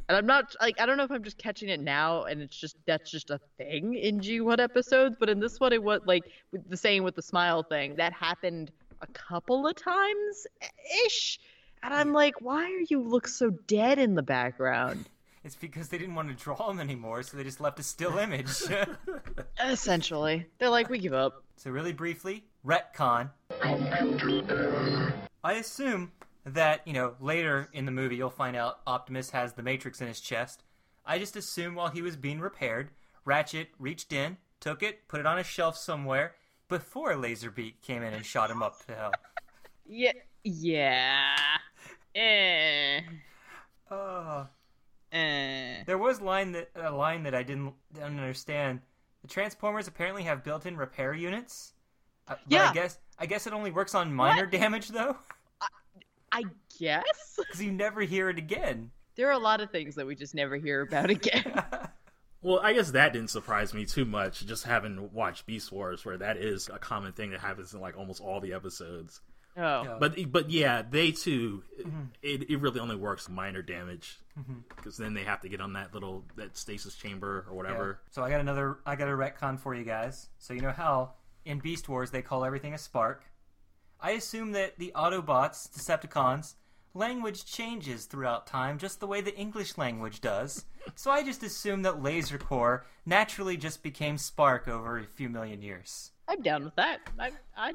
Speaker 3: and I'm not like I don't know if I'm just catching it now, and it's just that's just a thing in G1 episodes, but in this one it was like with the same with the smile thing that happened a couple of times ish, and I'm like, why are you look so dead in the background?
Speaker 1: It's because they didn't want to draw them anymore, so they just left a still image.
Speaker 3: Essentially, they're like, we give up.
Speaker 1: so, really briefly, retcon. I assume that, you know, later in the movie you'll find out Optimus has the Matrix in his chest. I just assume while he was being repaired, Ratchet reached in, took it, put it on a shelf somewhere before Laserbeak came in and shot him up to hell.
Speaker 3: Yeah, yeah. Eh.
Speaker 1: Oh.
Speaker 3: Eh.
Speaker 1: There was line that a line that I didn't, didn't understand. The Transformers apparently have built-in repair units. Uh, but I guess I guess it only works on minor damage though,
Speaker 3: I guess
Speaker 1: because you never hear it again.
Speaker 3: there are a lot of things that we just never hear about again.
Speaker 2: Well, I guess that didn't surprise me too much, just having watched Beast Wars, where that is a common thing that happens in like almost all the episodes.
Speaker 3: Oh,
Speaker 2: But but yeah, they too, mm-hmm. it, it really only works minor damage mm-hmm. because then they have to get on that little that stasis chamber or whatever.
Speaker 1: So I got another. I got a retcon for you guys. So you know how in Beast Wars they call everything a spark. I assume that the Autobots, Decepticons, language changes throughout time, just the way the English language does. so I just assume that Laser Core naturally just became Spark over a few million years.
Speaker 3: I'm down with that. I, I,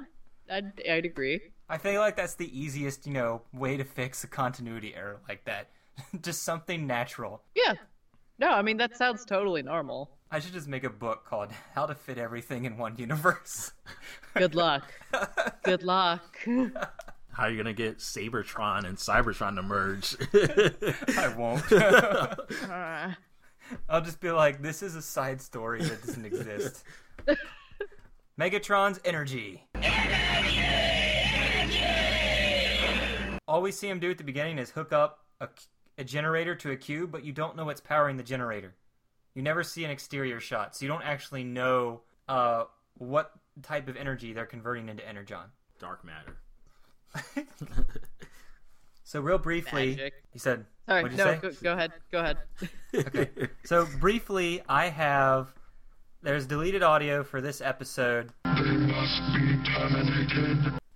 Speaker 3: I'd, I'd agree.
Speaker 1: I feel like that's the easiest, you know, way to fix a continuity error like that. just something natural.
Speaker 3: Yeah. No, I mean that sounds totally normal.
Speaker 1: I should just make a book called How to Fit Everything in One Universe.
Speaker 3: Good luck. Good luck.
Speaker 2: How are you gonna get Sabertron and Cybertron to merge?
Speaker 1: I won't. I'll just be like, this is a side story that doesn't exist. Megatron's energy. All we see him do at the beginning is hook up a, a generator to a cube, but you don't know what's powering the generator. You never see an exterior shot, so you don't actually know uh, what type of energy they're converting into energon.
Speaker 2: Dark matter.
Speaker 1: So, real briefly,
Speaker 3: Magic.
Speaker 1: he said,
Speaker 3: Sorry,
Speaker 1: What'd you
Speaker 3: no,
Speaker 1: say?
Speaker 3: go, go ahead. Go ahead.
Speaker 1: Okay. So briefly, I have there's deleted audio for this episode.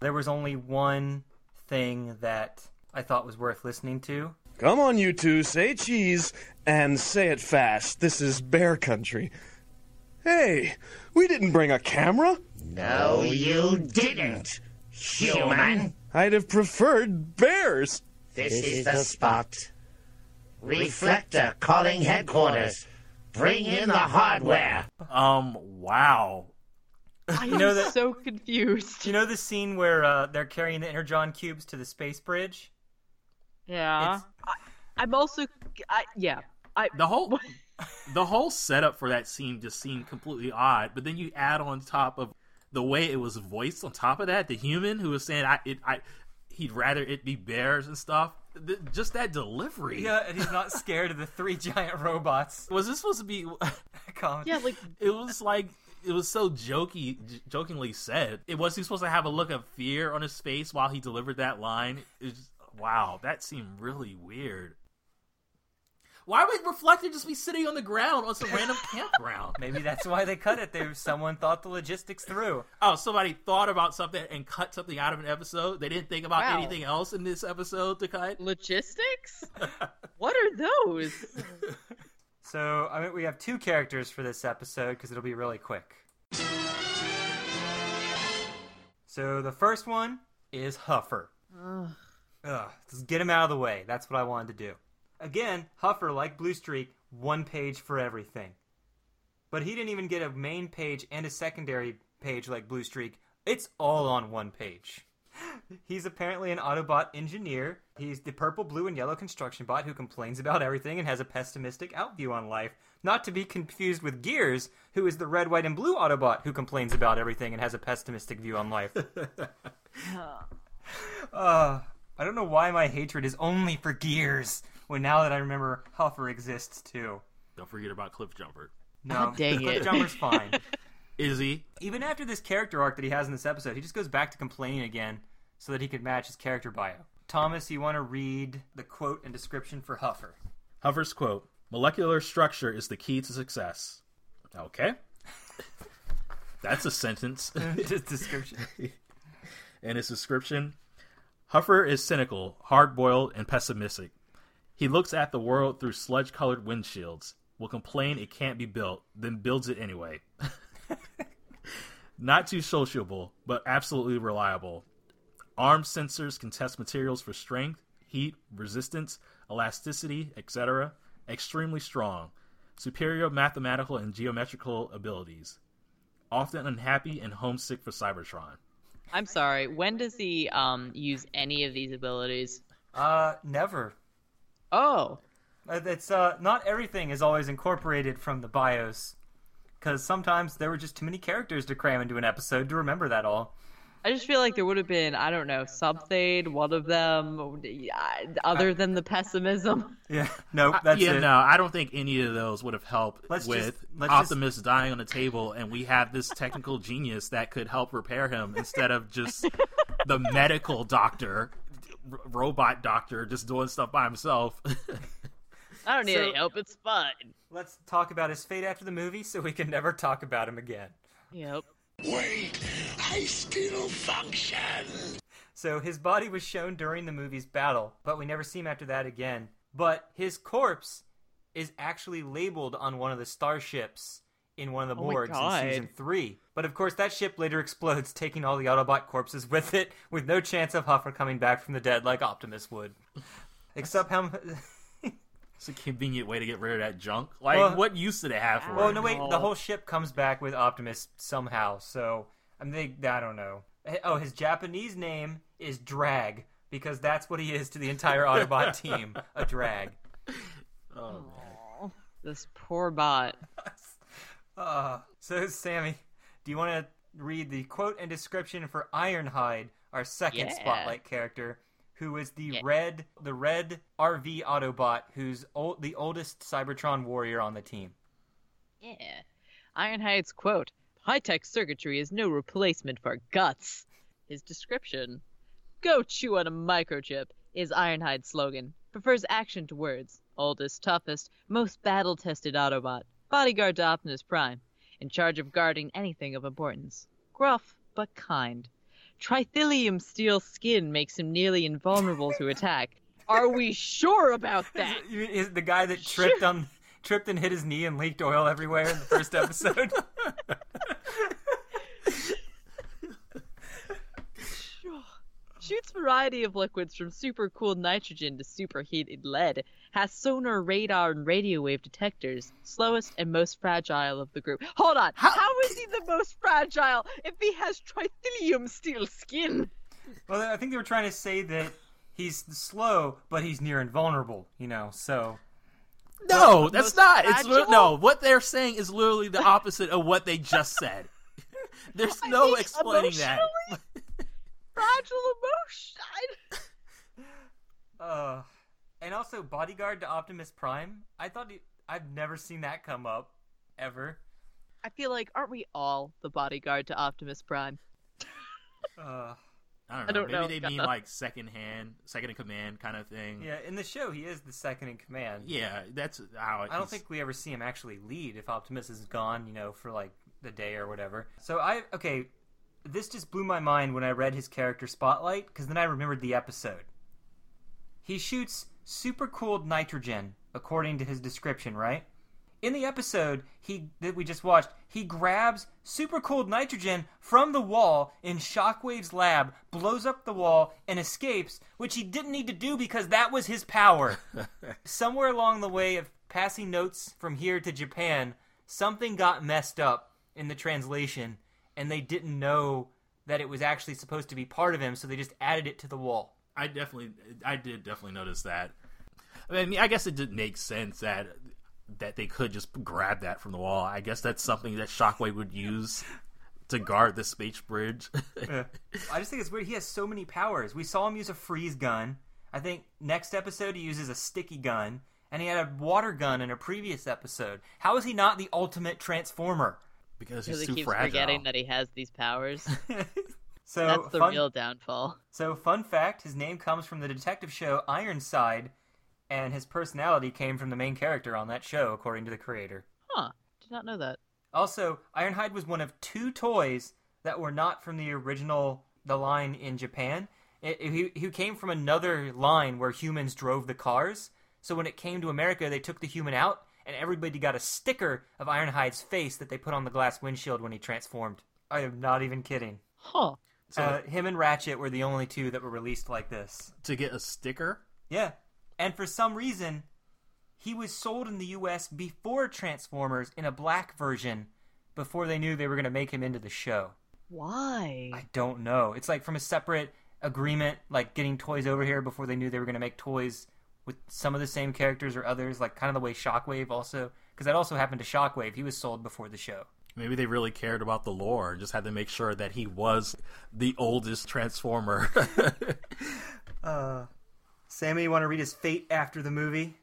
Speaker 1: There was only one thing that I thought was worth listening to.
Speaker 6: Come on, you two, say cheese and say it fast. This is bear country. Hey, we didn't bring a camera.
Speaker 5: No, you didn't, human.
Speaker 6: I'd have preferred bears.
Speaker 5: This is the spot. Reflector calling headquarters. Bring in the hardware.
Speaker 2: Um, wow.
Speaker 3: I
Speaker 1: You know
Speaker 3: am
Speaker 1: that-
Speaker 3: so confused.
Speaker 1: You know the scene where uh, they're carrying the Energon cubes to the space bridge?
Speaker 3: Yeah. I, I'm also. I, yeah. I.
Speaker 2: The whole the whole setup for that scene just seemed completely odd. But then you add on top of the way it was voiced on top of that, the human who was saying, "I, it, I, he'd rather it be bears and stuff." Th- just that delivery.
Speaker 1: Yeah, and he's not scared of the three giant robots.
Speaker 2: Was this supposed to be?
Speaker 1: Comment.
Speaker 3: Yeah, like
Speaker 2: It was like it was so jokey, j- jokingly said. It was he supposed to have a look of fear on his face while he delivered that line. It was just, wow, that seemed really weird. Why would Reflector just be sitting on the ground on some random campground?
Speaker 1: Maybe that's why they cut it. There, someone thought the logistics through.
Speaker 2: Oh, somebody thought about something and cut something out of an episode. They didn't think about
Speaker 3: Wow.
Speaker 2: anything else in this episode to cut.
Speaker 3: logistics. what are those?
Speaker 1: So I mean, we have two characters for this episode because it'll be really quick. So the first one is Huffer. Ugh, just get him out of the way. That's what I wanted to do. Again, Huffer, like Blue Streak, one page for everything. But he didn't even get a main page and a secondary page like Blue Streak. It's all on one page. He's apparently an Autobot engineer. He's the purple, blue, and yellow construction bot who complains about everything and has a pessimistic outview on life. Not to be confused with Gears, who is the red, white, and blue Autobot who complains about everything and has a pessimistic view on life. uh, I don't know why my hatred is only for Gears, when now that I remember Huffer exists too.
Speaker 2: Don't forget about Cliff Jumper.
Speaker 1: No,
Speaker 3: dang
Speaker 1: Cliff
Speaker 3: it.
Speaker 1: Jumper's fine.
Speaker 2: Izzy,
Speaker 1: Even after this character arc that he has in this episode, he just goes back to complaining again so that he could match his character bio. Thomas, you want to read the quote and description for Huffer?
Speaker 2: Huffer's quote Molecular structure is the key to success. Okay. That's a sentence.
Speaker 1: Just description.
Speaker 2: In his description, Huffer is cynical, hard boiled, and pessimistic. He looks at the world through sludge colored windshields, will complain it can't be built, then builds it anyway. Not too sociable, but absolutely reliable. Arm sensors can test materials for strength, heat, resistance, elasticity, etc. Extremely strong. Superior mathematical and geometrical abilities. Often unhappy and homesick for Cybertron.
Speaker 3: I'm sorry. When does he um use any of these abilities?
Speaker 1: Uh, never.
Speaker 3: Oh,
Speaker 1: Uh, It's uh, not everything is always incorporated from the bios, because sometimes there were just too many characters to cram into an episode to remember that all.
Speaker 3: I just feel like there would have been I don't know something one of them other than the pessimism.
Speaker 1: Yeah, no, that's
Speaker 2: yeah,
Speaker 1: it.
Speaker 2: no, I don't think any of those would have helped
Speaker 1: Let's
Speaker 2: with
Speaker 1: just- let's just-
Speaker 2: Optimus dying on the table, and we have this technical genius that could help repair him instead of just the medical doctor, r- robot doctor, just doing stuff by himself.
Speaker 3: I don't need
Speaker 1: So-
Speaker 3: any help. It's fine.
Speaker 1: Let's talk about his fate after the movie, so we can never talk about him again.
Speaker 3: Yep.
Speaker 5: Wait, I still function.
Speaker 1: So his body was shown during the movie's battle, but we never see him after that again. But his corpse is actually labeled on one of the starships in one of the
Speaker 3: Oh
Speaker 1: morgues in season three. But of course, that ship later explodes, taking all the Autobot corpses with it, with no chance of Huffer coming back from the dead like Optimus would. Except how.
Speaker 2: it's a convenient way to get rid of that junk. Like,
Speaker 1: Well-
Speaker 2: what use did it have for
Speaker 1: Well,
Speaker 2: it?
Speaker 1: no, wait. The whole ship comes back with Optimus somehow. So I mean, they, I don't know. Oh, his Japanese name is Drag because that's what he is to the entire Autobot team. A drag.
Speaker 3: Oh, This poor bot.
Speaker 1: Uh, so Sammy, do you want to read the quote and description for Ironhide, our second
Speaker 3: Yeah.
Speaker 1: spotlight character, who is the
Speaker 3: Yeah.
Speaker 1: red, the red RV Autobot, who's old, the oldest Cybertron warrior on the team.
Speaker 3: Yeah. Ironhide's quote: "High-tech circuitry is no replacement for guts." His description: "Go chew on a microchip." Is Ironhide's slogan. Prefers action to words. Oldest, toughest, most battle-tested Autobot. Bodyguard to Optimus Prime. In charge of guarding anything of importance. Gruff but kind. Trithelium steel skin makes him nearly invulnerable to attack. Are we sure about that?
Speaker 1: Is the guy that tripped on tripped and hit his knee and leaked oil everywhere in the first episode?
Speaker 3: Shoots variety of liquids from super cooled nitrogen to superheated lead, has sonar, radar, and radio wave detectors, slowest and most fragile of the group. Hold on,
Speaker 2: How-
Speaker 3: how is he the most fragile if he has trithelium steel skin?
Speaker 1: Well, I think they were trying to say that he's slow, but he's near invulnerable. You know, so
Speaker 2: No,
Speaker 3: Most
Speaker 2: that's not. It's no. What they're saying is literally the opposite of what they just said. There's no explaining that.
Speaker 3: Fragile emotion.
Speaker 1: Uh, and also bodyguard to Optimus Prime. I thought he, I've never seen that come up ever.
Speaker 3: I feel like aren't we all the bodyguard to Optimus Prime?
Speaker 1: Uh,
Speaker 2: I don't know.
Speaker 3: I don't
Speaker 2: Maybe
Speaker 3: know.
Speaker 2: they mean like second hand, second in command kind of thing.
Speaker 1: yeah, in the show he is the second in command.
Speaker 2: Yeah, that's how.
Speaker 1: I don't
Speaker 2: he's-
Speaker 1: think we ever see him actually lead if Optimus is gone, you know, for like the day or whatever. So I okay, this just blew my mind when I read his character spotlight because then I remembered the episode. He shoots super cooled nitrogen according to his description, right? In the episode he that we just watched, he grabs super cooled nitrogen from the wall in Shockwave's lab, blows up the wall, and escapes, which he didn't need to do because that was his power. Somewhere along the way of passing notes from here to Japan, something got messed up in the translation, and they didn't know that it was actually supposed to be part of him, so they just added it to the wall.
Speaker 2: I definitely, I did definitely notice that. I mean, I guess it didn't make sense that that they could just grab that from the wall. I guess that's something that Shockwave would use to guard the space bridge.
Speaker 1: I just think it's weird. He has so many powers. We saw him use a freeze gun. I think next episode he uses a sticky gun, and he had a water gun in a previous episode. How is he not the ultimate transformer?
Speaker 2: Because he's
Speaker 3: he
Speaker 2: too
Speaker 3: keeps
Speaker 2: fragile.
Speaker 3: forgetting that he has these powers.
Speaker 1: So
Speaker 3: That's the
Speaker 1: fun,
Speaker 3: real downfall.
Speaker 1: So fun fact: his name comes from the detective show Ironside, and his personality came from the main character on that show, according to the creator.
Speaker 3: Huh. Did not know that.
Speaker 1: Also, Ironhide was one of two toys that were not from the original the line in Japan. It- he, he came from another line where humans drove the cars. So when it came to America, they took the human out, and everybody got a sticker of Ironhide's face that they put on the glass windshield when he transformed. I am not even kidding.
Speaker 3: Huh.
Speaker 2: So
Speaker 1: uh, him and Ratchet were the only two that were released like this.
Speaker 2: to get a sticker,
Speaker 1: Yeah. And for some reason, he was sold in the US before Transformers in a black version before they knew they were going to make him into the show.
Speaker 3: Why?
Speaker 1: I don't know. It's like from a separate agreement, like getting toys over here before they knew they were going to make toys with some of the same characters or others, like kind of the way Shockwave also. Because that also happened to Shockwave. He was sold before the show.
Speaker 2: maybe they really cared about the lore, just had to make sure that he was the oldest Transformer.
Speaker 1: Uh, Sammy, you want to read his fate after the movie?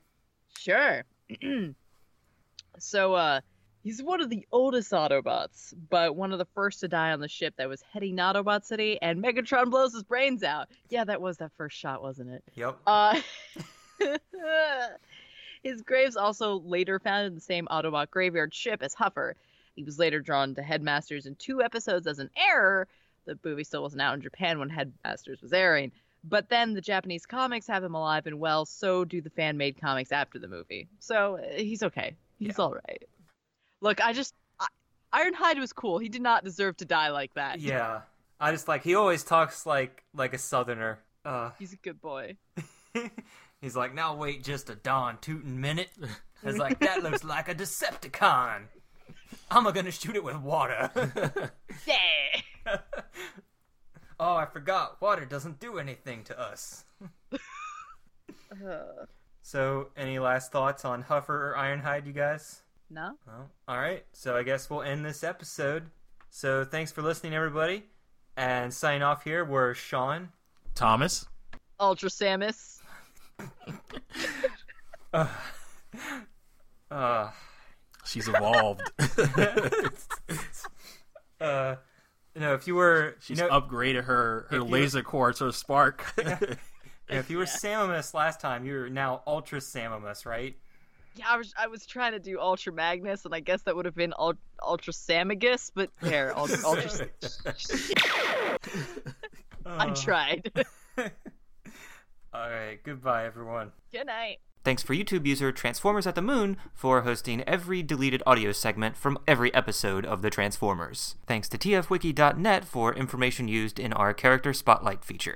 Speaker 3: Sure. so, uh, he's one of the oldest Autobots, but one of the first to die on the ship that was heading Autobot City, and Megatron blows his brains out. Yeah, that was that first shot, wasn't it?
Speaker 1: Yep.
Speaker 3: Uh, his grave's also later found in the same Autobot graveyard ship as Huffer. He was later drawn to Headmasters in two episodes as an error. The movie still wasn't out in Japan when Headmasters was airing. But then the Japanese comics have him alive and well, so do the fan made comics after the movie. So uh, he's okay. He's
Speaker 1: Yeah.
Speaker 3: all right. Look, I just. I, Ironhide was cool. He did not deserve to die like that.
Speaker 1: Yeah. I just like, he always talks like like a southerner. Uh,
Speaker 3: He's a good boy.
Speaker 1: He's like, now wait just a darn tootin' minute. It's like, that looks like a Decepticon. I'm gonna shoot it with water.
Speaker 3: Yeah.
Speaker 1: oh, I forgot. Water doesn't do anything to us.
Speaker 3: Uh,
Speaker 1: So, any last thoughts on Huffer or Ironhide, you guys?
Speaker 3: no?
Speaker 1: Well, all right. So I guess we'll end this episode. So thanks for listening, everybody. And signing off here, we're Sean.
Speaker 2: Thomas,
Speaker 3: Ultra Samus.
Speaker 1: Uh,
Speaker 2: she's evolved.
Speaker 1: uh, you know, if you were,
Speaker 2: She's
Speaker 1: you know,
Speaker 2: upgraded her her
Speaker 1: if you-
Speaker 2: laser core to a spark.
Speaker 1: if you were Samus last time, you're now Ultra Samus, right?
Speaker 3: Yeah, I was I was trying to do Ultra Magnus, and I guess that would have been Ul- Ultra Samagus, but there, Ultra. Ultra I
Speaker 1: Uh,
Speaker 3: tried.
Speaker 1: All right. Goodbye, everyone.
Speaker 3: Good night.
Speaker 1: Thanks for YouTube user Transformers at the Moon for hosting every deleted audio segment from every episode of the Transformers. Thanks to tfwiki.net for information used in our character spotlight feature.